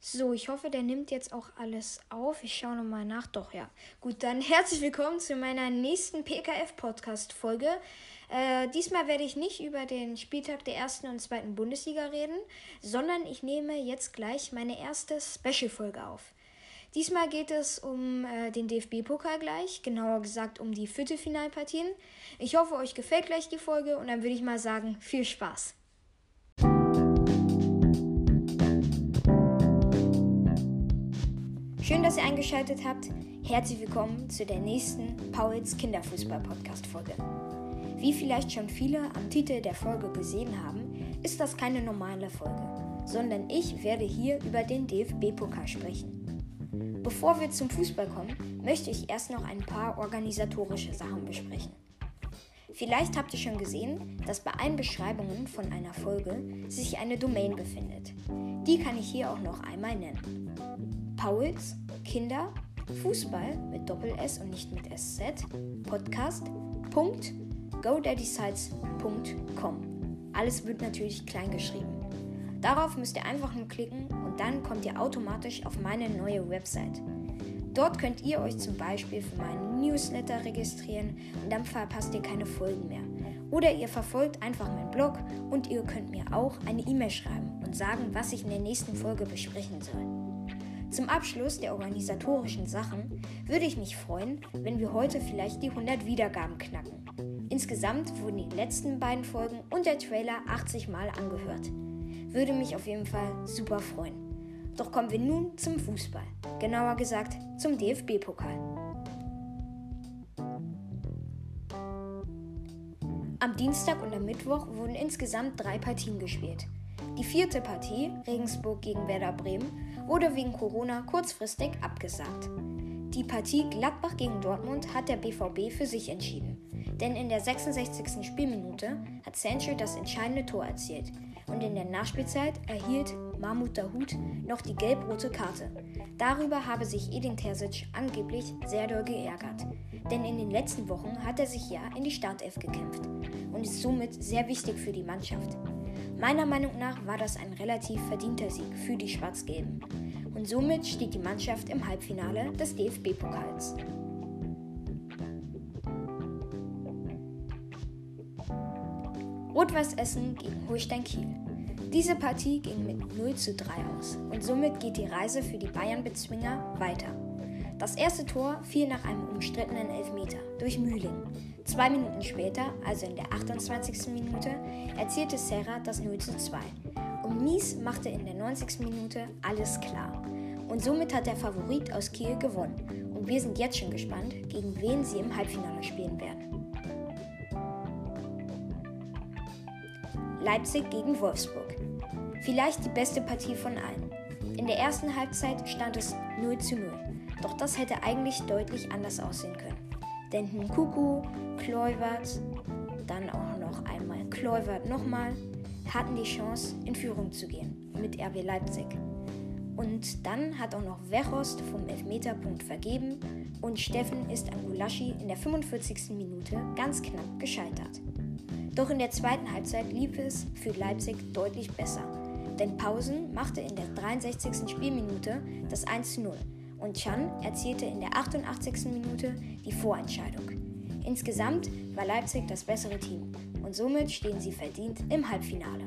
So, ich hoffe, der nimmt jetzt auch alles auf. Ich schaue nochmal nach. Doch, ja. Gut, dann herzlich willkommen zu meiner nächsten PKF-Podcast-Folge. Äh, diesmal werde ich nicht über den Spieltag der ersten und zweiten Bundesliga reden, sondern ich nehme jetzt gleich meine erste Special-Folge auf. Diesmal geht es um äh, den DFB-Pokal gleich, genauer gesagt um die Viertelfinalpartien. Ich hoffe, euch gefällt gleich die Folge und dann würde ich mal sagen, viel Spaß. Schön, dass ihr eingeschaltet habt. Herzlich willkommen zu der nächsten Pauls Kinderfußball-Podcast-Folge. Wie vielleicht schon viele am Titel der Folge gesehen haben, ist das keine normale Folge, sondern ich werde hier über den DFB-Pokal sprechen. Bevor wir zum Fußball kommen, möchte ich erst noch ein paar organisatorische Sachen besprechen. Vielleicht habt ihr schon gesehen, dass bei allen Beschreibungen von einer Folge sich eine Domain befindet. Die kann ich hier auch noch einmal nennen. Pauls Kinder Fußball mit Doppel S und nicht mit SZ Podcast. Alles wird natürlich klein geschrieben. Darauf müsst ihr einfach nur klicken und dann kommt ihr automatisch auf meine neue Website. Dort könnt ihr euch zum Beispiel für meinen Newsletter registrieren und dann verpasst ihr keine Folgen mehr. Oder ihr verfolgt einfach meinen Blog und ihr könnt mir auch eine E-Mail schreiben und sagen, was ich in der nächsten Folge besprechen soll. Zum Abschluss der organisatorischen Sachen würde ich mich freuen, wenn wir heute vielleicht die 100 Wiedergaben knacken. Insgesamt wurden die letzten beiden Folgen und der Trailer 80 Mal angehört. Würde mich auf jeden Fall super freuen. Doch kommen wir nun zum Fußball. Genauer gesagt zum DFB-Pokal. Am Dienstag und am Mittwoch wurden insgesamt drei Partien gespielt. Die vierte Partie, Regensburg gegen Werder Bremen, wurde wegen Corona kurzfristig abgesagt. Die Partie Gladbach gegen Dortmund hat der BVB für sich entschieden. Denn in der 66. Spielminute hat Sancho das entscheidende Tor erzielt. Und in der Nachspielzeit erhielt Mahmut Dahut noch die gelb-rote Karte. Darüber habe sich Edin Terzic angeblich sehr doll geärgert. Denn in den letzten Wochen hat er sich ja in die Startelf gekämpft und ist somit sehr wichtig für die Mannschaft. Meiner Meinung nach war das ein relativ verdienter Sieg für die Schwarz-Gelben. Und somit steht die Mannschaft im Halbfinale des DFB-Pokals. Rot-Weiß Essen gegen Holstein Kiel. Diese Partie ging mit 0 zu 3 aus und somit geht die Reise für die Bayern-Bezwinger weiter. Das erste Tor fiel nach einem umstrittenen Elfmeter durch Mühling. Zwei Minuten später, also in der 28. Minute, erzielte Serra das 0 zu 2. Und Mies machte in der 90. Minute alles klar. Und somit hat der Favorit aus Kiel gewonnen. Und wir sind jetzt schon gespannt, gegen wen sie im Halbfinale spielen werden. Leipzig gegen Wolfsburg. Vielleicht die beste Partie von allen. In der ersten Halbzeit stand es 0 zu 0. Doch das hätte eigentlich deutlich anders aussehen können. Denn Nkuku, Kluivert, dann auch noch einmal Kluivert nochmal, hatten die Chance, in Führung zu gehen mit RB Leipzig. Und dann hat auch noch Wechost vom Elfmeterpunkt vergeben und Steffen ist an Gulaschi in der 45. Minute ganz knapp gescheitert. Doch in der zweiten Halbzeit lief es für Leipzig deutlich besser, denn Pausen machte in der 63. Spielminute das 1 zu 0 und Chan erzielte in der 88. Minute die Vorentscheidung. Insgesamt war Leipzig das bessere Team und somit stehen sie verdient im Halbfinale.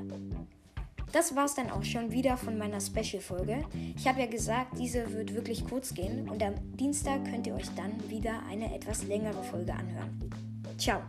Das war's dann auch schon wieder von meiner Special-Folge. Ich habe ja gesagt, diese wird wirklich kurz gehen und am Dienstag könnt ihr euch dann wieder eine etwas längere Folge anhören. Ciao!